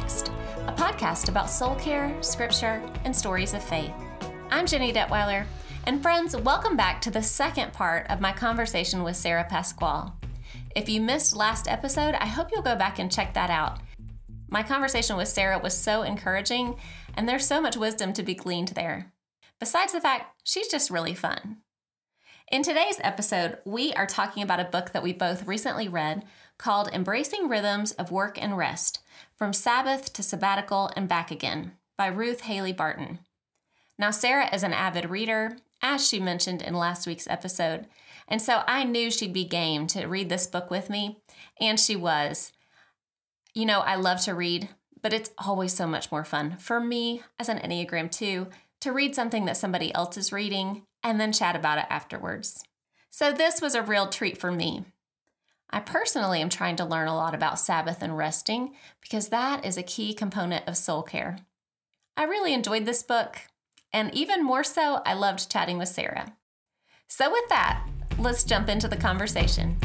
Next, a podcast about soul care, scripture, and stories of faith. I'm Ginny Detweiler, and friends, welcome back to the second part of my conversation with Sarah Pascual. If you missed last episode, I hope you'll go back and check that out. My conversation with Sarah was so encouraging, and there's so much wisdom to be gleaned there. Besides the fact, she's just really fun. In today's episode, we are talking about a book that we both recently read called Embracing Rhythms of Work and Rest From Sabbath to Sabbatical and Back Again by Ruth Haley Barton. Now, Sarah is an avid reader, as she mentioned in last week's episode, and so I knew she'd be game to read this book with me, and she was. You know, I love to read, but it's always so much more fun for me as an Enneagram 2 to read something that somebody else is reading and then chat about it afterwards. So, this was a real treat for me. I personally am trying to learn a lot about Sabbath and resting because that is a key component of soul care. I really enjoyed this book, and even more so, I loved chatting with Sarah. So, with that, let's jump into the conversation.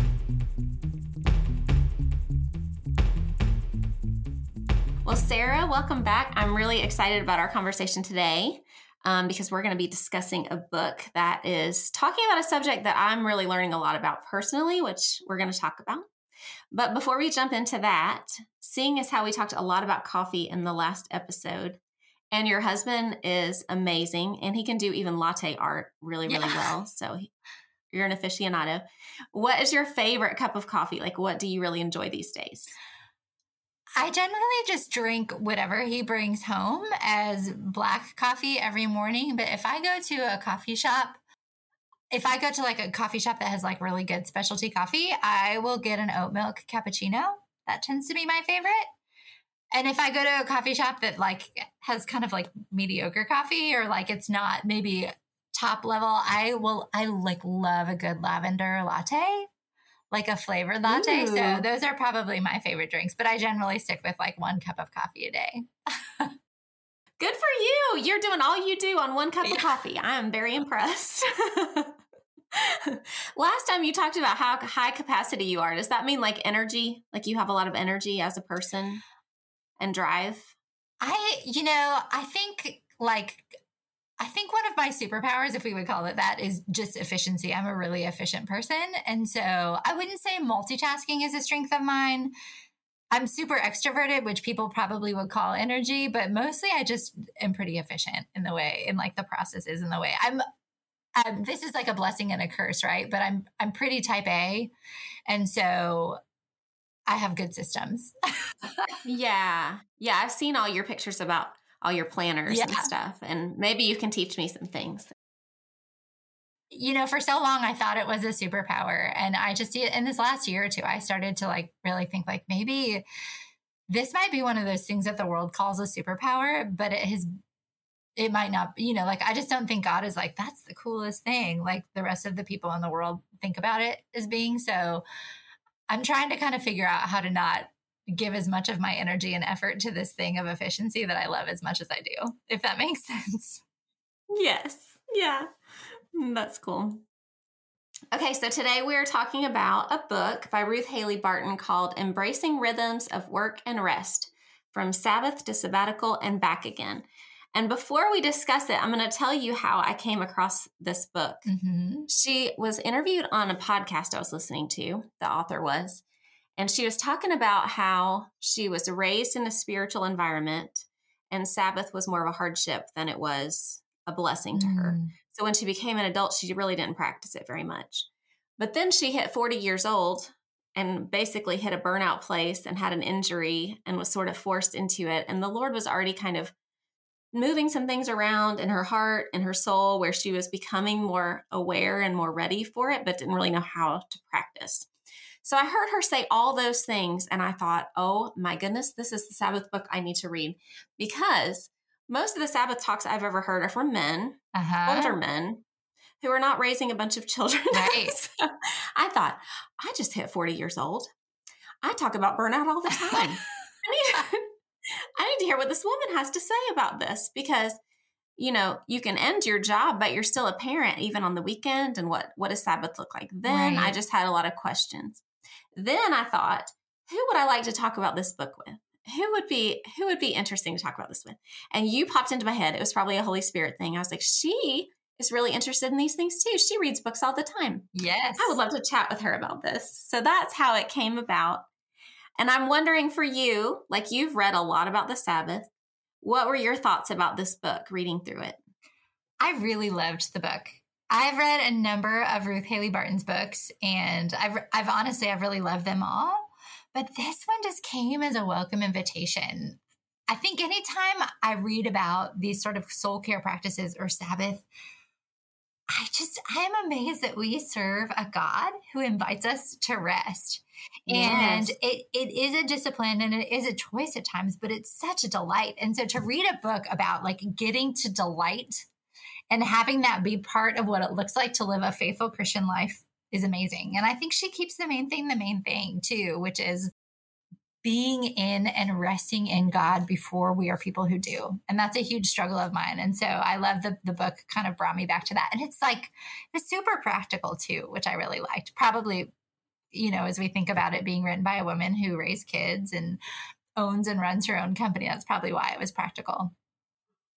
Well, Sarah, welcome back. I'm really excited about our conversation today um, because we're going to be discussing a book that is talking about a subject that I'm really learning a lot about personally, which we're going to talk about. But before we jump into that, seeing as how we talked a lot about coffee in the last episode, and your husband is amazing and he can do even latte art really, really yeah. well. So he, you're an aficionado. What is your favorite cup of coffee? Like, what do you really enjoy these days? I generally just drink whatever he brings home as black coffee every morning. But if I go to a coffee shop, if I go to like a coffee shop that has like really good specialty coffee, I will get an oat milk cappuccino. That tends to be my favorite. And if I go to a coffee shop that like has kind of like mediocre coffee or like it's not maybe top level, I will I like love a good lavender latte like a flavored latte. Ooh. So those are probably my favorite drinks, but I generally stick with like one cup of coffee a day. Good for you. You're doing all you do on one cup yeah. of coffee. I am very impressed. Last time you talked about how high capacity you are. Does that mean like energy? Like you have a lot of energy as a person and drive? I, you know, I think like I think one of my superpowers, if we would call it that, is just efficiency. I'm a really efficient person. And so I wouldn't say multitasking is a strength of mine. I'm super extroverted, which people probably would call energy, but mostly I just am pretty efficient in the way, in like the processes in the way. I'm um, this is like a blessing and a curse, right? But I'm I'm pretty type A, and so I have good systems. yeah, yeah. I've seen all your pictures about all your planners yeah. and stuff. And maybe you can teach me some things. You know, for so long I thought it was a superpower. And I just see it in this last year or two, I started to like really think like maybe this might be one of those things that the world calls a superpower, but it has it might not you know like i just don't think god is like that's the coolest thing like the rest of the people in the world think about it as being so i'm trying to kind of figure out how to not give as much of my energy and effort to this thing of efficiency that I love as much as I do, if that makes sense. Yes. Yeah. Mm, that's cool. Okay, so today we're talking about a book by Ruth Haley Barton called Embracing Rhythms of Work and Rest From Sabbath to Sabbatical and Back Again. And before we discuss it, I'm going to tell you how I came across this book. Mm-hmm. She was interviewed on a podcast I was listening to, the author was, and she was talking about how she was raised in a spiritual environment and Sabbath was more of a hardship than it was a blessing to mm. her. So when she became an adult, she really didn't practice it very much. But then she hit 40 years old and basically hit a burnout place and had an injury and was sort of forced into it. And the Lord was already kind of moving some things around in her heart and her soul where she was becoming more aware and more ready for it, but didn't really know how to practice. So I heard her say all those things, and I thought, oh my goodness, this is the Sabbath book I need to read because most of the Sabbath talks I've ever heard are from men, uh-huh. older men, who are not raising a bunch of children. Right. so I thought, I just hit 40 years old. I talk about burnout all the time. I, need, I need to hear what this woman has to say about this because you know you can end your job but you're still a parent even on the weekend and what what does sabbath look like then right. i just had a lot of questions then I thought, who would I like to talk about this book with? Who would be who would be interesting to talk about this with? And you popped into my head. It was probably a Holy Spirit thing. I was like, she is really interested in these things too. She reads books all the time. Yes. I would love to chat with her about this. So that's how it came about. And I'm wondering for you, like you've read a lot about the Sabbath, what were your thoughts about this book reading through it? I really loved the book. I've read a number of Ruth Haley Barton's books, and I've, I've honestly, I've really loved them all. But this one just came as a welcome invitation. I think anytime I read about these sort of soul care practices or Sabbath, I just, I am amazed that we serve a God who invites us to rest. Yes. And it, it is a discipline and it is a choice at times, but it's such a delight. And so to read a book about like getting to delight and having that be part of what it looks like to live a faithful Christian life is amazing. And I think she keeps the main thing the main thing too, which is being in and resting in God before we are people who do. And that's a huge struggle of mine. And so I love the the book kind of brought me back to that. And it's like it's super practical too, which I really liked. Probably, you know, as we think about it being written by a woman who raised kids and owns and runs her own company, that's probably why it was practical.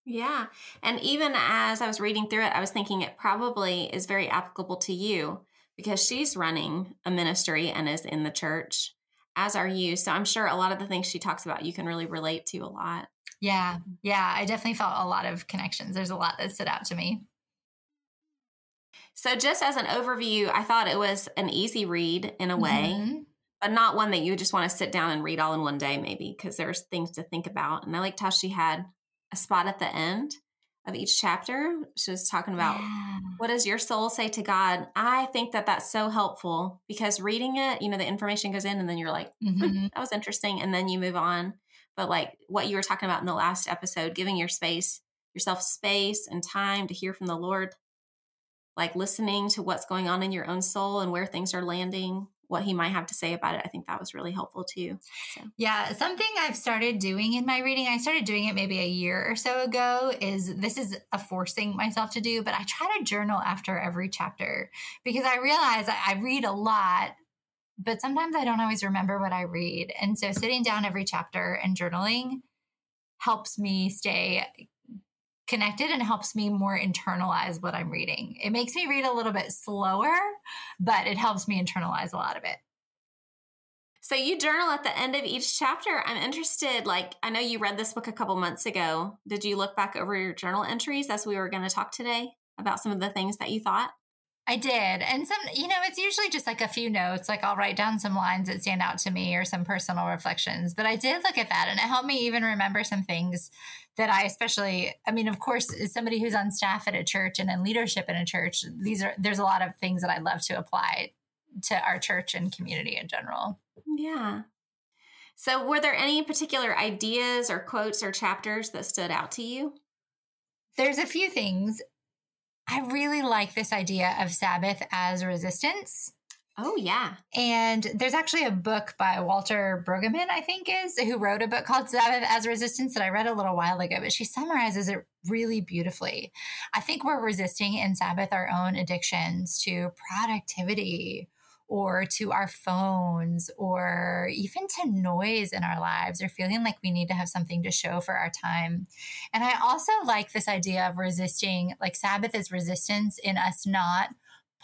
Yeah. And even as I was reading through it, I was thinking it probably is very applicable to you because she's running a ministry and is in the church as are you. So I'm sure a lot of the things she talks about you can really relate to a lot. Yeah. Yeah. I definitely felt a lot of connections. There's a lot that stood out to me. So, just as an overview, I thought it was an easy read in a way, mm-hmm. but not one that you just want to sit down and read all in one day, maybe, because there's things to think about. And I liked how she had a spot at the end of each chapter. She was talking about yeah. what does your soul say to God? I think that that's so helpful because reading it, you know, the information goes in and then you're like, hmm, mm-hmm. that was interesting. And then you move on. But like what you were talking about in the last episode, giving your space, yourself space and time to hear from the Lord, like listening to what's going on in your own soul and where things are landing what he might have to say about it. I think that was really helpful too. So. Yeah, something I've started doing in my reading, I started doing it maybe a year or so ago, is this is a forcing myself to do, but I try to journal after every chapter because I realize I read a lot, but sometimes I don't always remember what I read. And so sitting down every chapter and journaling helps me stay connected and helps me more internalize what I'm reading. It makes me read a little bit slower, but it helps me internalize a lot of it. So you journal at the end of each chapter. I'm interested, like, I know you read this book a couple months ago. Did you look back over your journal entries as we were going to talk today about some of the things that you thought? I did. And some, you know, it's usually just like a few notes. Like I'll write down some lines that stand out to me or some personal reflections. But I did look at that and it helped me even remember some things that I especially, I mean, of course, as somebody who's on staff at a church and in leadership in a church, these are, there's a lot of things that I love to apply to our church and community in general. Yeah. So were there any particular ideas or quotes or chapters that stood out to you? There's a few things. I really like this idea of Sabbath as resistance. Oh, yeah. And there's actually a book by Walter Brueggemann, I think is, who wrote a book called Sabbath as Resistance that I read a little while ago, but she summarizes it really beautifully. I think we're resisting in Sabbath our own addictions to productivity or to our phones or even to noise in our lives or feeling like we need to have something to show for our time. And I also like this idea of resisting, like Sabbath is resistance in us not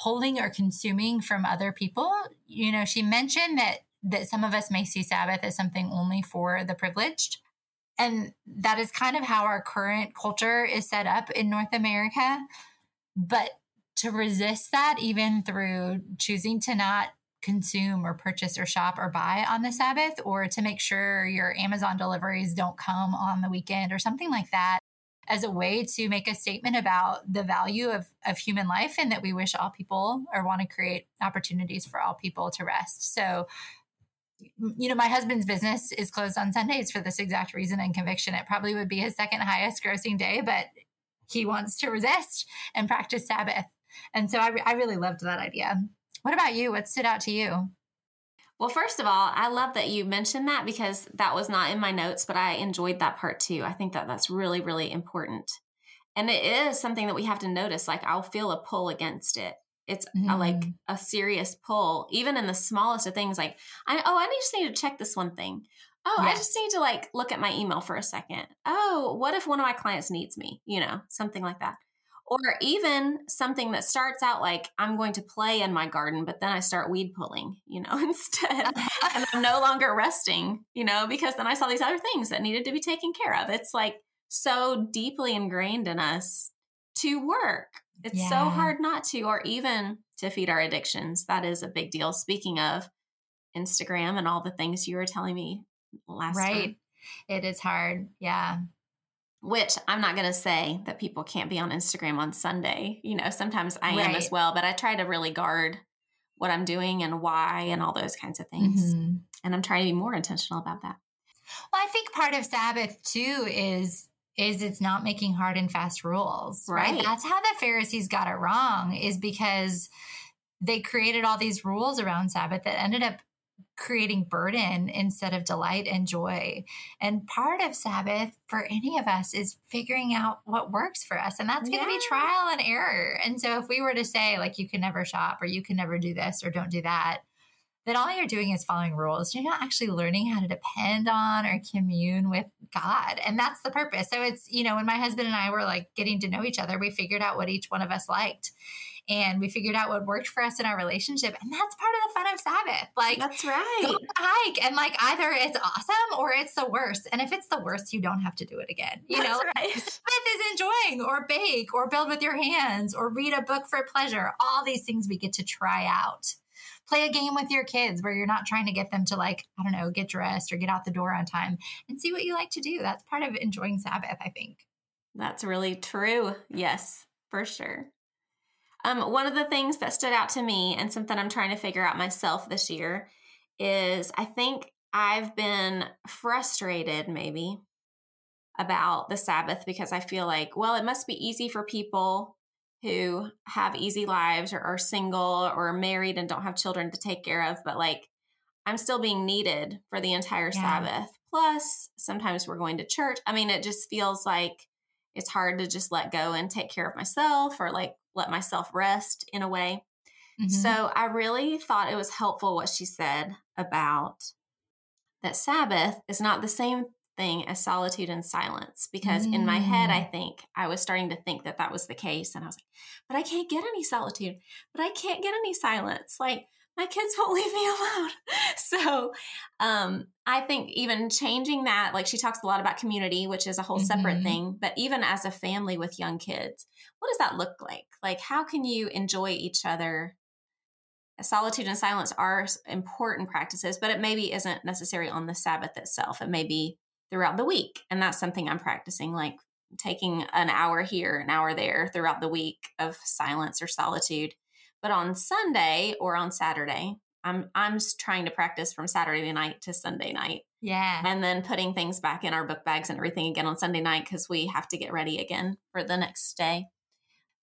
pulling or consuming from other people. You know, she mentioned that that some of us may see Sabbath as something only for the privileged. And that is kind of how our current culture is set up in North America. But to resist that, even through choosing to not consume or purchase or shop or buy on the Sabbath, or to make sure your Amazon deliveries don't come on the weekend or something like that, as a way to make a statement about the value of, of human life and that we wish all people or want to create opportunities for all people to rest. So, you know, my husband's business is closed on Sundays for this exact reason and conviction. It probably would be his second highest grossing day, but he wants to resist and practice Sabbath. And so I, re- I really loved that idea. What about you? What stood out to you? Well, first of all, I love that you mentioned that because that was not in my notes, but I enjoyed that part too. I think that that's really, really important. And it is something that we have to notice. Like, I'll feel a pull against it it's a, like mm-hmm. a serious pull, even in the smallest of things. Like, I, oh, I just need to check this one thing. Oh, I just need to like look at my email for a second. Oh, what if one of my clients needs me? You know, something like that. Or even something that starts out like I'm going to play in my garden, but then I start weed pulling, you know, instead. and I'm no longer resting, you know, because then I saw these other things that needed to be taken care of. It's like so deeply ingrained in us to work. It's yeah. so hard not to, or even to feed our addictions. That is a big deal. Speaking of Instagram and all the things you were telling me last right. Time. It is hard. Yeah. Which I'm not going to say that people can't be on Instagram on Sunday. You know, sometimes I right. am as well, but I try to really guard what I'm doing and why and all those kinds of things. Mm-hmm. And I'm trying to be more intentional about that. Well, I think part of Sabbath too is is it's not making hard and fast rules. Right. right. That's how the Pharisees got it wrong, is because they created all these rules around Sabbath that ended up creating burden instead of delight and joy. And part of Sabbath for any of us is figuring out what works for us. And that's going to yeah. be trial and error. And so if we were to say, like, you can never shop or you can never do this or don't do that, then all you're doing is following rules. You're not actually learning how to depend on or commune with God. And that's the purpose. So it's, you know, when my husband and I were like getting to know each other, we figured out what each one of us liked. And we figured out what worked for us in our relationship. And that's part of the fun of Sabbath. Like, that's right. Go hike. And like, either it's awesome or it's the worst. And if it's the worst, you don't have to do it again. You that's know, right. Sabbath is enjoying or bake or build with your hands or read a book for pleasure. All these things we get to try out play a game with your kids where you're not trying to get them to like i don't know get dressed or get out the door on time and see what you like to do that's part of enjoying sabbath i think that's really true yes for sure um, one of the things that stood out to me and something i'm trying to figure out myself this year is i think i've been frustrated maybe about the sabbath because i feel like well it must be easy for people who have easy lives or are single or married and don't have children to take care of, but like I'm still being needed for the entire yeah. Sabbath. Plus, sometimes we're going to church. I mean, it just feels like it's hard to just let go and take care of myself or like let myself rest in a way. Mm-hmm. So I really thought it was helpful what she said about that Sabbath is not the same thing as solitude and silence because mm. in my head i mm. think i was starting to think that that was the case and i was like but i can't get any solitude but i can't get any silence like my kids won't leave me alone so um i think even changing that like she talks a lot about community which is a whole separate mm-hmm. thing but even as a family with young kids what does that look like like how can you enjoy each other solitude and silence are important practices, but it maybe isn't necessary on the Sabbath itself. It may be throughout the week. And that's something I'm practicing, like taking an hour here, an hour there throughout the week of silence or solitude. But on Sunday or on Saturday, I'm I'm trying to practice from Saturday night to Sunday night. Yeah. And then putting things back in our book bags and everything again on Sunday night because we have to get ready again for the next day.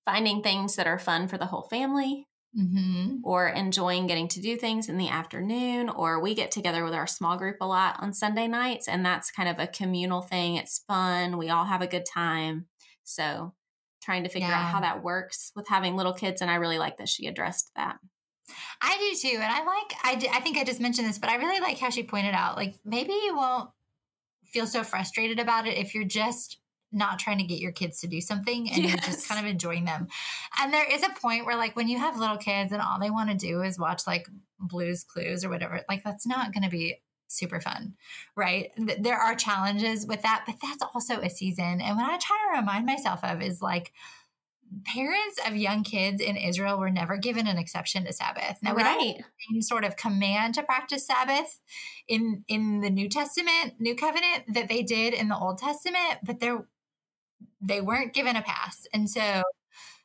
Finding things that are fun for the whole family mm-hmm. or enjoying getting to do things in the afternoon, or we get together with our small group a lot on Sunday nights, and that's kind of a communal thing. It's fun, we all have a good time. So, trying to figure yeah. out how that works with having little kids, and I really like that she addressed that. I do too, and I like. I I think I just mentioned this, but I really like how she pointed out, like maybe you won't feel so frustrated about it if you're just not trying to get your kids to do something and yes. you're just kind of enjoying them. And there is a point where like when you have little kids and all they want to do is watch like Blue's Clues or whatever, like that's not going to be super fun, right? There are challenges with that, but that's also a season. And what I try to remind myself of is like parents of young kids in Israel were never given an exception to Sabbath. Now, we right. don't same sort of command to practice Sabbath in in the New Testament, New Covenant that they did in the Old Testament, but there they weren't given a pass. And so,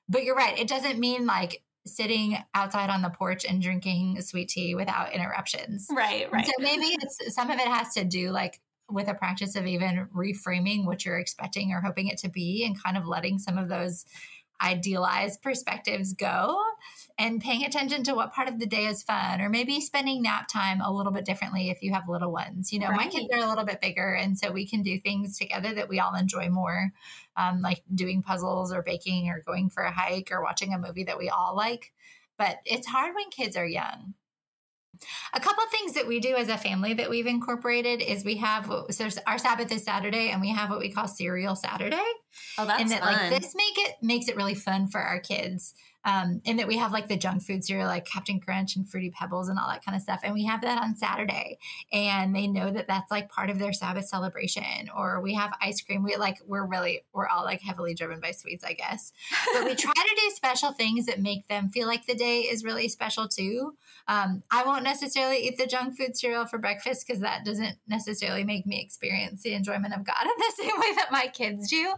but you're right. It doesn't mean like sitting outside on the porch and drinking sweet tea without interruptions. Right, right. so maybe it's some of it has to do like with a practice of even reframing what you're expecting or hoping it to be and kind of letting some of those idealized perspectives go and paying attention to what part of the day is fun or maybe spending nap time a little bit differently if you have little ones you know right. my kids are a little bit bigger and so we can do things together that we all enjoy more um, like doing puzzles or baking or going for a hike or watching a movie that we all like but it's hard when kids are young. A couple things that we do as a family that we've incorporated is we have so our Sabbath is Saturday and we have what we call cereal Saturday. Oh, that's and that fun. like this make it makes it really fun for our kids um, and that we have like the junk food cereal, like Cap'n Crunch and Fruity Pebbles and all that kind of stuff. And we have that on Saturday. And they know that that's like part of their Sabbath celebration. Or we have ice cream. We like, we're really, we're all like heavily driven by sweets, I guess. But we try to do special things that make them feel like the day is really special too. Um, I won't necessarily eat the junk food cereal for breakfast because that doesn't necessarily make me experience the enjoyment of God in the same way that my kids do.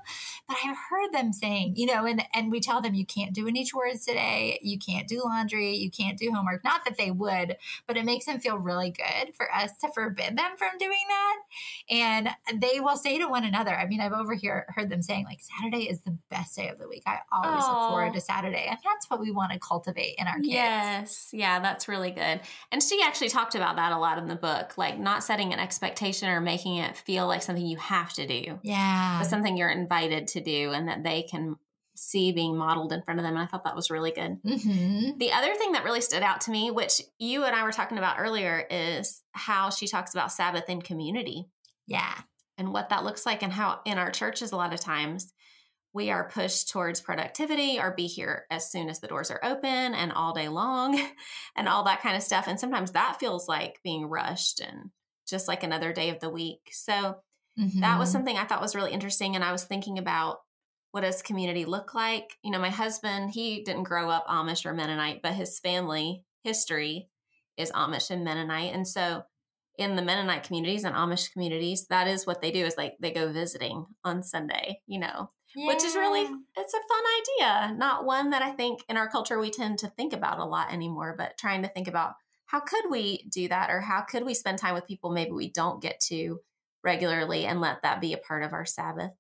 But I've heard them saying, you know, and, and we tell them you can't do any chores today. You can't do laundry. You can't do homework. Not that they would, but it makes them feel really good for us to forbid them from doing that. And they will say to one another, I mean, I've over here heard them saying, like, Saturday is the best day of the week. I always look forward to Saturday. And that's what we want to cultivate in our kids. Yes. Yeah, that's really good. And she actually talked about that a lot in the book, like not setting an expectation or making it feel like something you have to do, Yeah. but something you're invited to do and that they can see being modeled in front of them. And I thought that was really good. hmm The other thing that really stood out to me, which you and I were talking about earlier, is how she talks about Sabbath in community Yeah. and what that looks like, and how in our churches, a lot of times, we are pushed towards productivity or be here as soon as the doors are open and all day long and all that kind of stuff. And sometimes that feels like being rushed and just like another day of the week. So that was Mhm. something I thought was really interesting. And I was thinking about what does community look like? You know, my husband, he didn't grow up Amish or Mennonite, but his family history is Amish and Mennonite. And so in the Mennonite communities and Amish communities, that is what they do is like they go visiting on Sunday, you know, which is really it's a fun idea. Not one that I think in our culture we tend to think about a lot anymore, but trying to think about how could we do that or how could we spend time with people maybe we don't get to regularly and let that be a part of our Sabbath.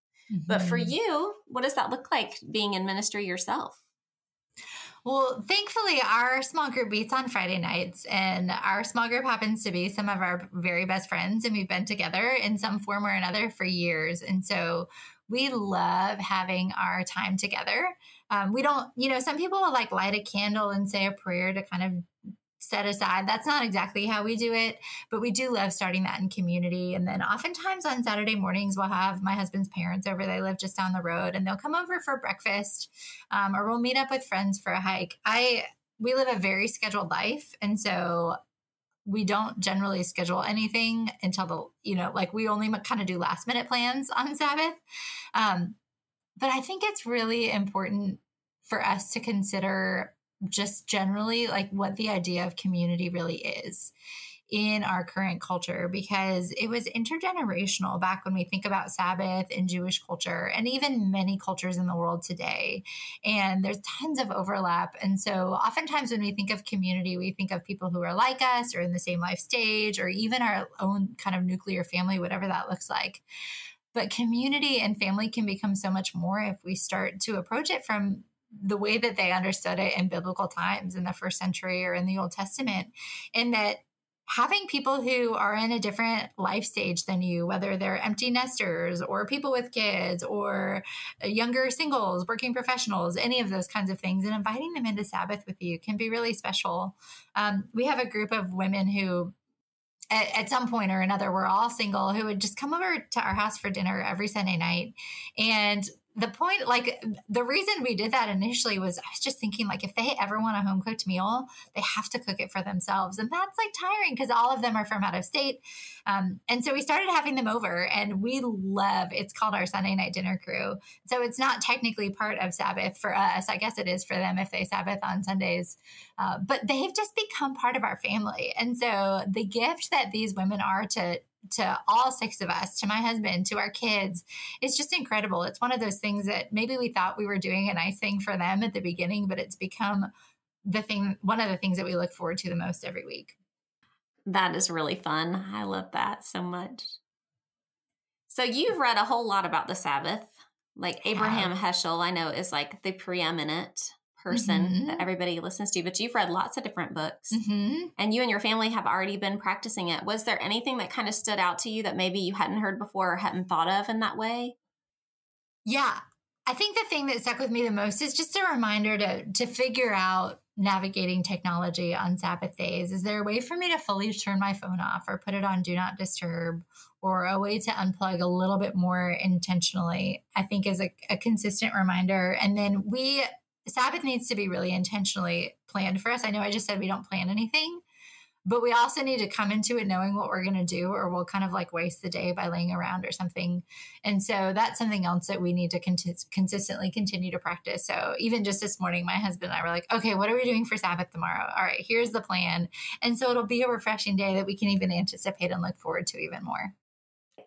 But for Mhm. you, what does that look like being in ministry yourself? Well, thankfully, our small group meets on Friday nights, and our small group happens to be some of our very best friends, and we've been together in some form or another for years. And so we love having our time together. Um, we don't, you know, some people will like light a candle and say a prayer to kind of set aside. That's not exactly how we do it, but we do love starting that in community. And then oftentimes on Saturday mornings, we'll have my husband's parents over. They live just down the road, and they'll come over for breakfast, um, or we'll meet up with friends for a hike. I we live a very scheduled life, and so we don't generally schedule anything until the you know like we only kind of do last minute plans on Sabbath. Um, but I think it's really important for us to consider just generally like what the idea of community really is in our current culture because it was intergenerational back when we think about Sabbath in Jewish culture and even many cultures in the world today. And there's tons of overlap. And so oftentimes when we think of community, we think of people who are like us or in the same life stage or even our own kind of nuclear family, whatever that looks like. But community and family can become so much more if we start to approach it from the way that they understood it in biblical times in the first century or in the Old Testament, in that having people who are in a different life stage than you, whether they're empty nesters or people with kids or younger singles, working professionals, any of those kinds of things, and inviting them into Sabbath with you can be really special. Um, we have a group of women who at, at, some point or another, we're all single who would just come over to our house for dinner every Sunday night. And the point, like the reason we did that initially was I was just thinking, like, if they ever want a home cooked meal, they have to cook it for themselves. And that's like tiring because all of them are from out of state. Um, and so we started having them over and we love it's called our Sunday night dinner crew. So it's not technically part of Sabbath for us. I guess it is for them if they Sabbath on Sundays. Uh, but they've just become part of our family. And so the gift that these women are to to all six of us, to my husband, to our kids, it's just incredible. It's one of those things that maybe we thought we were doing a nice thing for them at the beginning, but it's become the thing, one of the things that we look forward to the most every week. That is really fun. I love that so much. So you've read a whole lot about the Sabbath. Like Abraham Heschel, I know is like the preeminent person Mhm. that everybody listens to, but you've read lots of different books Mm-hmm. and you and your family have already been practicing it. Was there anything that kind of stood out to you that maybe you hadn't heard before or hadn't thought of in that way? Yeah. I think the thing that stuck with me the most is just a reminder to to figure out navigating technology on Sabbath days. Is there a way for me to fully turn my phone off or put it on do not disturb or a way to unplug a little bit more intentionally? I think is a, a consistent reminder. And then we, Sabbath needs to be really intentionally planned for us. I know I just said we don't plan anything, but we also need to come into it knowing what we're going to do or we'll kind of like waste the day by laying around or something. And so that's something else that we need to con- consistently continue to practice. So even just this morning my husband and i were like okay what are we doing for sabbath tomorrow? All right here's the plan. And so it'll be a refreshing day that we can even anticipate and look forward to even more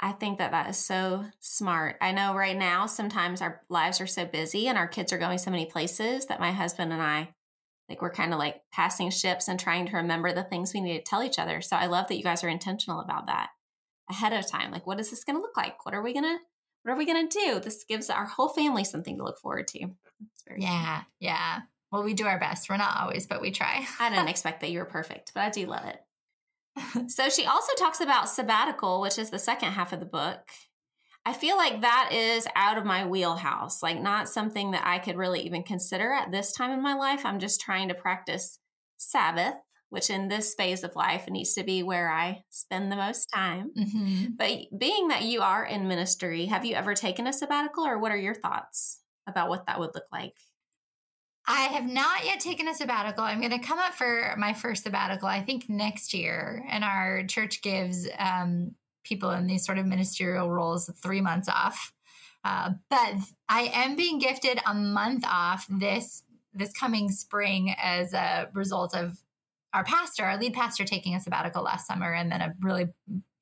I think that that is so smart. I know right now sometimes our lives are so busy and our kids are going so many places that my husband and I like we're kind of like passing ships and trying to remember the things we need to tell each other. So I love that you guys are intentional about that ahead of time. Like, what is this going to look like? What are we going to, what are we going to do? This gives our whole family something to look forward to. yeah. Cool. Yeah. Well, we do our best. We're not always, but we try. I didn't expect that you were perfect, but I do love it. so she also talks about sabbatical, which is the second half of the book. I feel like that is out of my wheelhouse, like not something that I could really even consider at this time in my life. I'm just trying to practice Sabbath, which in this phase of life needs to be where I spend the most time. Mm-hmm. But being that you are in ministry, have you ever taken a sabbatical or what are your thoughts about what that would look like? I have not yet taken a sabbatical. I'm going to come up for my first sabbatical, I think next year. And our church gives um, people in these sort of ministerial roles three months off. Uh, but I am being gifted a month off this this coming spring as a result of our pastor, our lead pastor, taking a sabbatical last summer, and then a really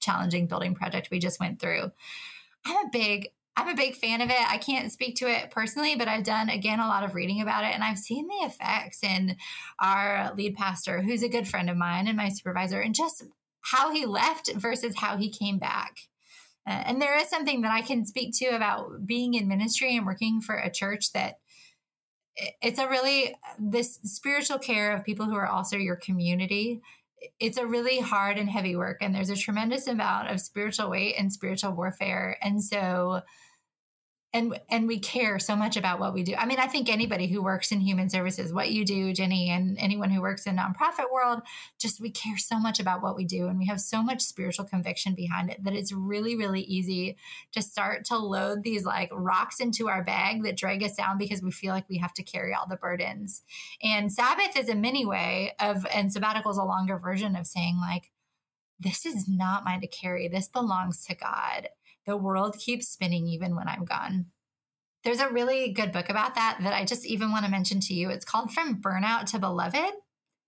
challenging building project we just went through. I'm a big I'm a big fan of it. I can't speak to it personally, but I've done again a lot of reading about it and I've seen the effects in our lead pastor, who's a good friend of mine and my supervisor, and just how he left versus how he came back. Uh, and there is something that I can speak to about being in ministry and working for a church that it's a really this spiritual care of people who are also your community it's a really hard and heavy work and there's a tremendous amount of spiritual weight and spiritual warfare and so and and we care so much about what we do. I mean, I think anybody who works in human services, what you do, Ginny, and anyone who works in nonprofit world, just we care so much about what we do, and we have so much spiritual conviction behind it that it's really, really easy to start to load these like rocks into our bag that drag us down because we feel like we have to carry all the burdens. And Sabbath is a mini way of, and sabbatical is a longer version of saying like, this is not mine to carry. This belongs to God the world keeps spinning even when I'm gone. There's a really good book about that that I just even want to mention to you. It's called From Burnout to Beloved.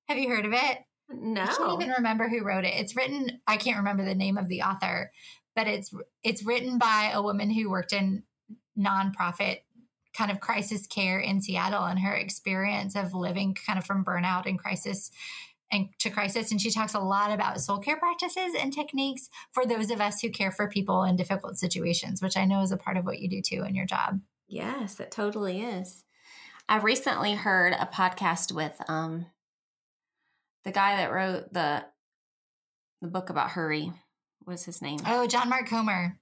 Have you heard of it? No. I can't even remember who wrote it. It's written, I can't remember the name of the author, but it's it's written by a woman who worked in nonprofit kind of crisis care in Seattle and her experience of living kind of from burnout and crisis and to crisis. And she talks a lot about soul care practices and techniques for those of us who care for people in difficult situations, which I know is a part of what you do too in your job. Yes, it totally is. I recently heard a podcast with um the guy that wrote the the book about hurry. What's his name? Oh, John Mark Comer.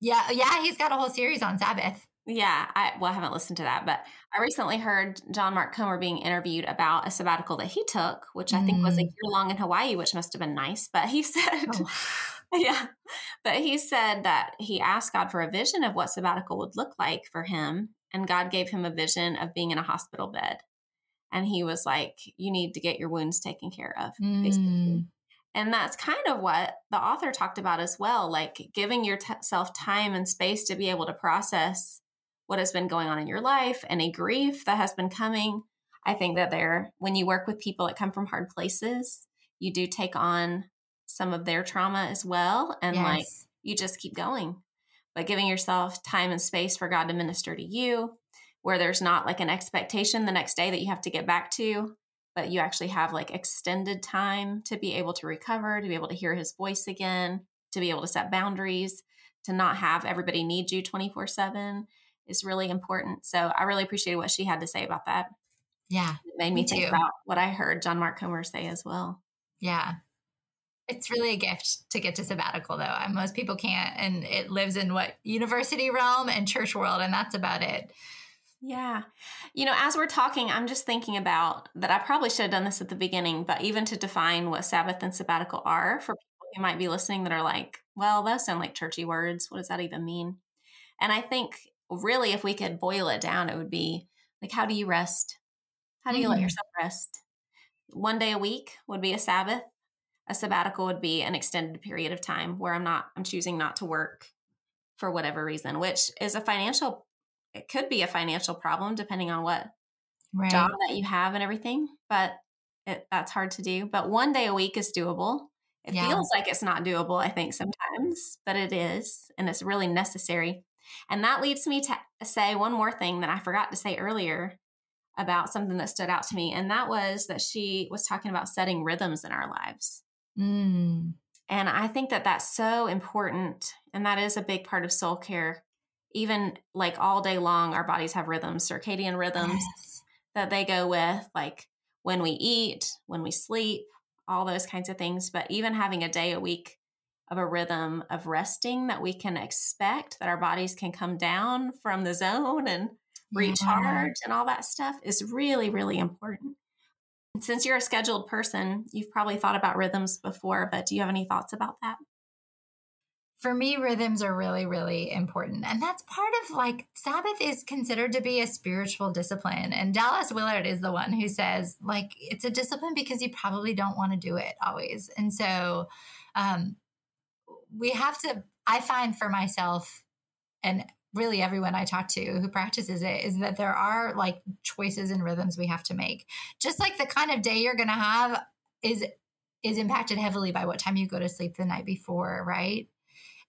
Yeah, yeah, he's got a whole series on Sabbath. Yeah, I well, I haven't listened to that, but I recently heard John Mark Comer being interviewed about a sabbatical that he took, which I think was a mm. year long in Hawaii, which must have been nice. But he said, oh. yeah, but he said that he asked God for a vision of what sabbatical would look like for him, and God gave him a vision of being in a hospital bed, and he was like, "You need to get your wounds taken care of," basically. Mm. And that's kind of what the author talked about as well, like giving yourself time and space to be able to process what has been going on in your life, any grief that has been coming. I think that there, when you work with people that come from hard places, you do take on some of their trauma as well. And yes. like you just keep going. But giving yourself time and space for God to minister to you, where there's not like an expectation the next day that you have to get back to, but you actually have like extended time to be able to recover, to be able to hear his voice again, to be able to set boundaries, to not have everybody need you 24 7 is really important. So I really appreciated what she had to say about that. Yeah. It made me, me think too. about what I heard John Mark Comer say as well. Yeah. It's really a gift to get to sabbatical though. Most people can't and it lives in what university realm and church world and that's about it. Yeah. You know, as we're talking, I'm just thinking about that I probably should have done this at the beginning, but even to define what Sabbath and sabbatical are for people who might be listening that are like, well, those sound like churchy words. What does that even mean? And I think really, if we could boil it down, it would be like, how do you rest? How do you mm-hmm. let yourself rest? One day a week would be a Sabbath. A sabbatical would be an extended period of time where I'm not, I'm choosing not to work for whatever reason, which is a financial it could be a financial problem depending on what right. job that you have and everything, but it, that's hard to do. But one day a week is doable. It yeah. feels like it's not doable, I think, sometimes, but it is, and it's really necessary. And that leads me to say one more thing that I forgot to say earlier about something that stood out to me, and that was that she was talking about setting rhythms in our lives. Mm. And I think that that's so important, and that is a big part of soul care even like all day long, our bodies have rhythms, circadian rhythms yes. that they go with, like when we eat, when we sleep, all those kinds of things. But even having a day a week of a rhythm of resting that we can expect that our bodies can come down from the zone and recharge yeah. and all that stuff is really, really important. Since you're a scheduled person, you've probably thought about rhythms before, but do you have any thoughts about that? for me, rhythms are really, really important. And that's part of like Sabbath is considered to be a spiritual discipline. And Dallas Willard is the one who says, like, it's a discipline because you probably don't want to do it always. And so um, we have to, I find for myself, and really everyone I talk to who practices it is that there are like choices and rhythms we have to make. Just like the kind of day you're going to have is is impacted heavily by what time you go to sleep the night before, right?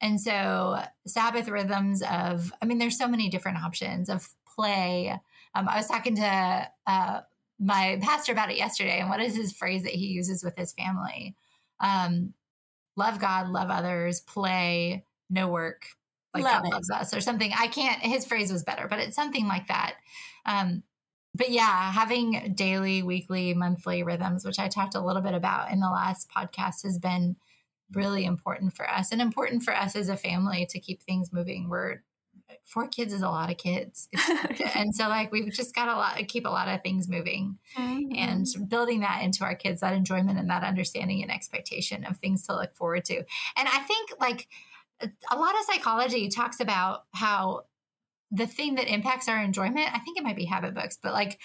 And so, Sabbath rhythms of, I mean, there's so many different options of play. Um, I was talking to uh, my pastor about it yesterday, and what is his phrase that he uses with his family? Um, love God, love others, play, no work, like love God it. loves us, or something. I can't, his phrase was better, but it's something like that. Um, but yeah, having daily, weekly, monthly rhythms, which I talked a little bit about in the last podcast, has been really important for us and important for us as a family to keep things moving. We're four kids is a lot of kids. and so like we've just got a lot keep a lot of things moving mm-hmm. and building that into our kids, that enjoyment and that understanding and expectation of things to look forward to. And I think like a lot of psychology talks about how the thing that impacts our enjoyment, I think it might be habit books, but like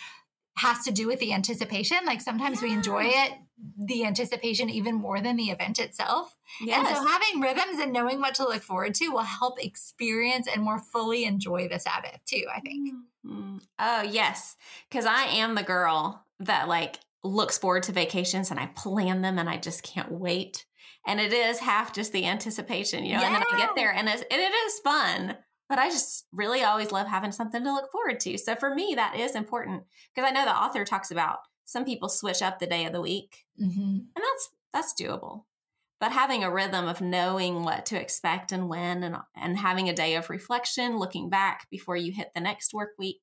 has to do with the anticipation. Like sometimes yeah. we enjoy it, the anticipation even more than the event itself. Yes. And so having rhythms and knowing what to look forward to will help experience and more fully enjoy the Sabbath too, I think. Mm-hmm. Oh, yes. Cause I am the girl that like looks forward to vacations and I plan them and I just can't wait. And it is half just the anticipation, you know, yeah. and then I get there and, and it is fun but I just really always love having something to look forward to. So for me, that is important because I know the author talks about some people switch up the day of the week, mm-hmm. and that's that's doable. But having a rhythm of knowing what to expect and when, and and having a day of reflection, looking back before you hit the next work week,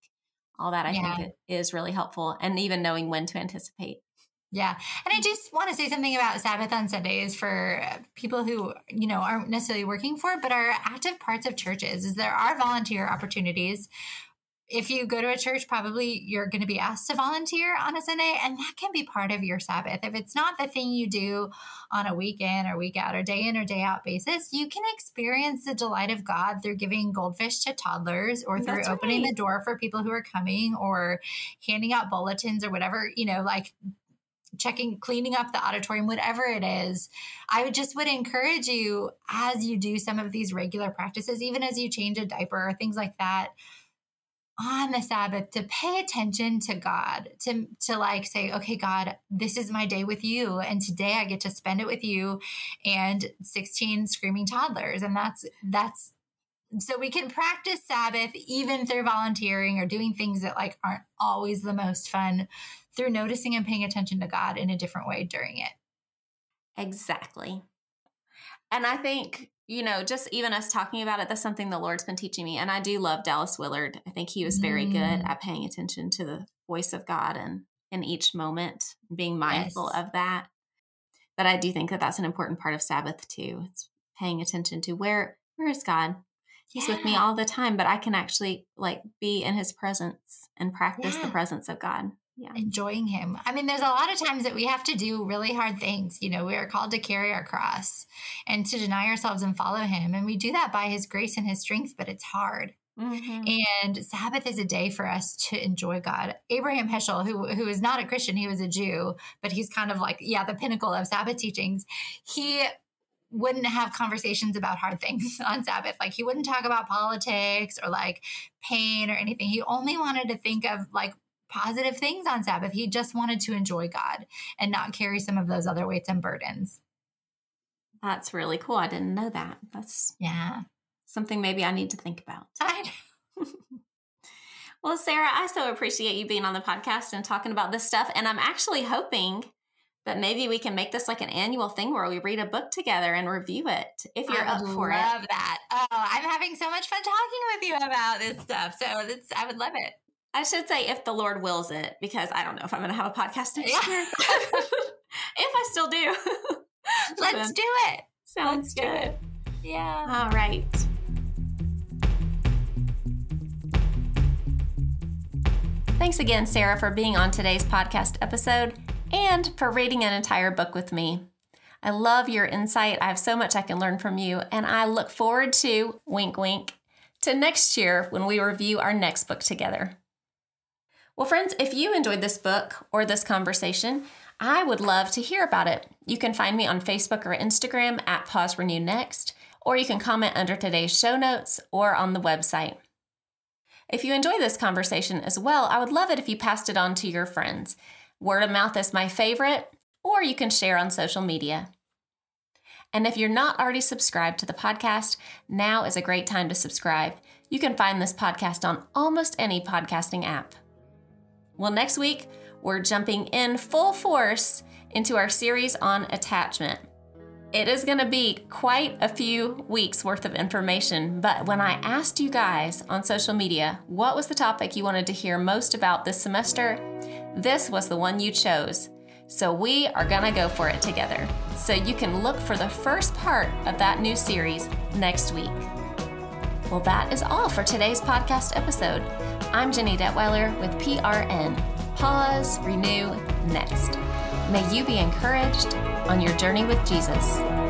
all that I yeah. think is really helpful, and even knowing when to anticipate. Yeah. And I just want to say something about Sabbath on Sundays for uh, people who, you know, aren't necessarily working for, but are active parts of churches is there are volunteer opportunities. If you go to a church, probably you're going to be asked to volunteer on a Sunday, and that can be part of your Sabbath. If it's not the thing you do on a weekend or week out or day in or day out basis, you can experience the delight of God through giving goldfish to toddlers or through That's opening right. the door for people who are coming or handing out bulletins or whatever, you know, like checking cleaning up the auditorium whatever it is i would just would encourage you as you do some of these regular practices even as you change a diaper or things like that on the sabbath to pay attention to god to to like say okay god this is my day with you and today i get to spend it with you and 16 screaming toddlers. And that's that's so we can practice sabbath even through volunteering or doing things that like aren't always the most fun through noticing and paying attention to God in a different way during it. Exactly. And I think, you know, just even us talking about it, that's something the Lord's been teaching me. And I do love Dallas Willard. I think he was very mm. good at paying attention to the voice of God and in each moment, being mindful yes. of that. But I do think that that's an important part of Sabbath too. It's paying attention to where where is God He's with me all the time, but I can actually like be in his presence and practice yeah. the presence of God. Yeah. Enjoying him. I mean, there's a lot of times that we have to do really hard things. You know, we are called to carry our cross and to deny ourselves and follow him. And we do that by his grace and his strength, but it's hard. Mm-hmm. And Sabbath is a day for us to enjoy God. Abraham Heschel, who who is not a Christian, he was a Jew, but he's kind of like, yeah, the pinnacle of Sabbath teachings. He wouldn't have conversations about hard things on Sabbath. Like he wouldn't talk about politics or like pain or anything. He only wanted to think of like positive things on Sabbath. He just wanted to enjoy God and not carry some of those other weights and burdens. That's really cool. I didn't know that. That's yeah. Something maybe I need to think about. I know. well, Sarah, I so appreciate you being on the podcast and talking about this stuff. And I'm actually hoping that maybe we can make this like an annual thing where we read a book together and review it if you're up for it. I love that. Oh, I'm having so much fun talking with you about this stuff. So I would love it. I should say if the Lord wills it, because I don't know if I'm going to have a podcast next year. if I still do. Let's do it. Sounds Let's good. Yeah. All right. Thanks again, Sarah, for being on today's podcast episode and for reading an entire book with me. I love your insight. I have so much I can learn from you, and I look forward to, wink, wink, to next year when we review our next book together. Well, friends, if you enjoyed this book or this conversation, I would love to hear about it. You can find me on Facebook or Instagram at Pause Renew Next, or you can comment under today's show notes or on the website. If you enjoy this conversation as well, I would love it if you passed it on to your friends. Word of mouth is my favorite, or you can share on social media. And if you're not already subscribed to the podcast, now is a great time to subscribe. You can find this podcast on almost any podcasting app. Well, next week, we're jumping in full force into our series on attachment. It is going to be quite a few weeks worth of information, but when I asked you guys on social media what was the topic you wanted to hear most about this semester, this was the one you chose. So we are going to go for it together. So you can look for the first part of that new series next week. Well, that is all for today's podcast episode. I'm Ginny Detweiler with PRN. Pause, renew, next. May you be encouraged on your journey with Jesus.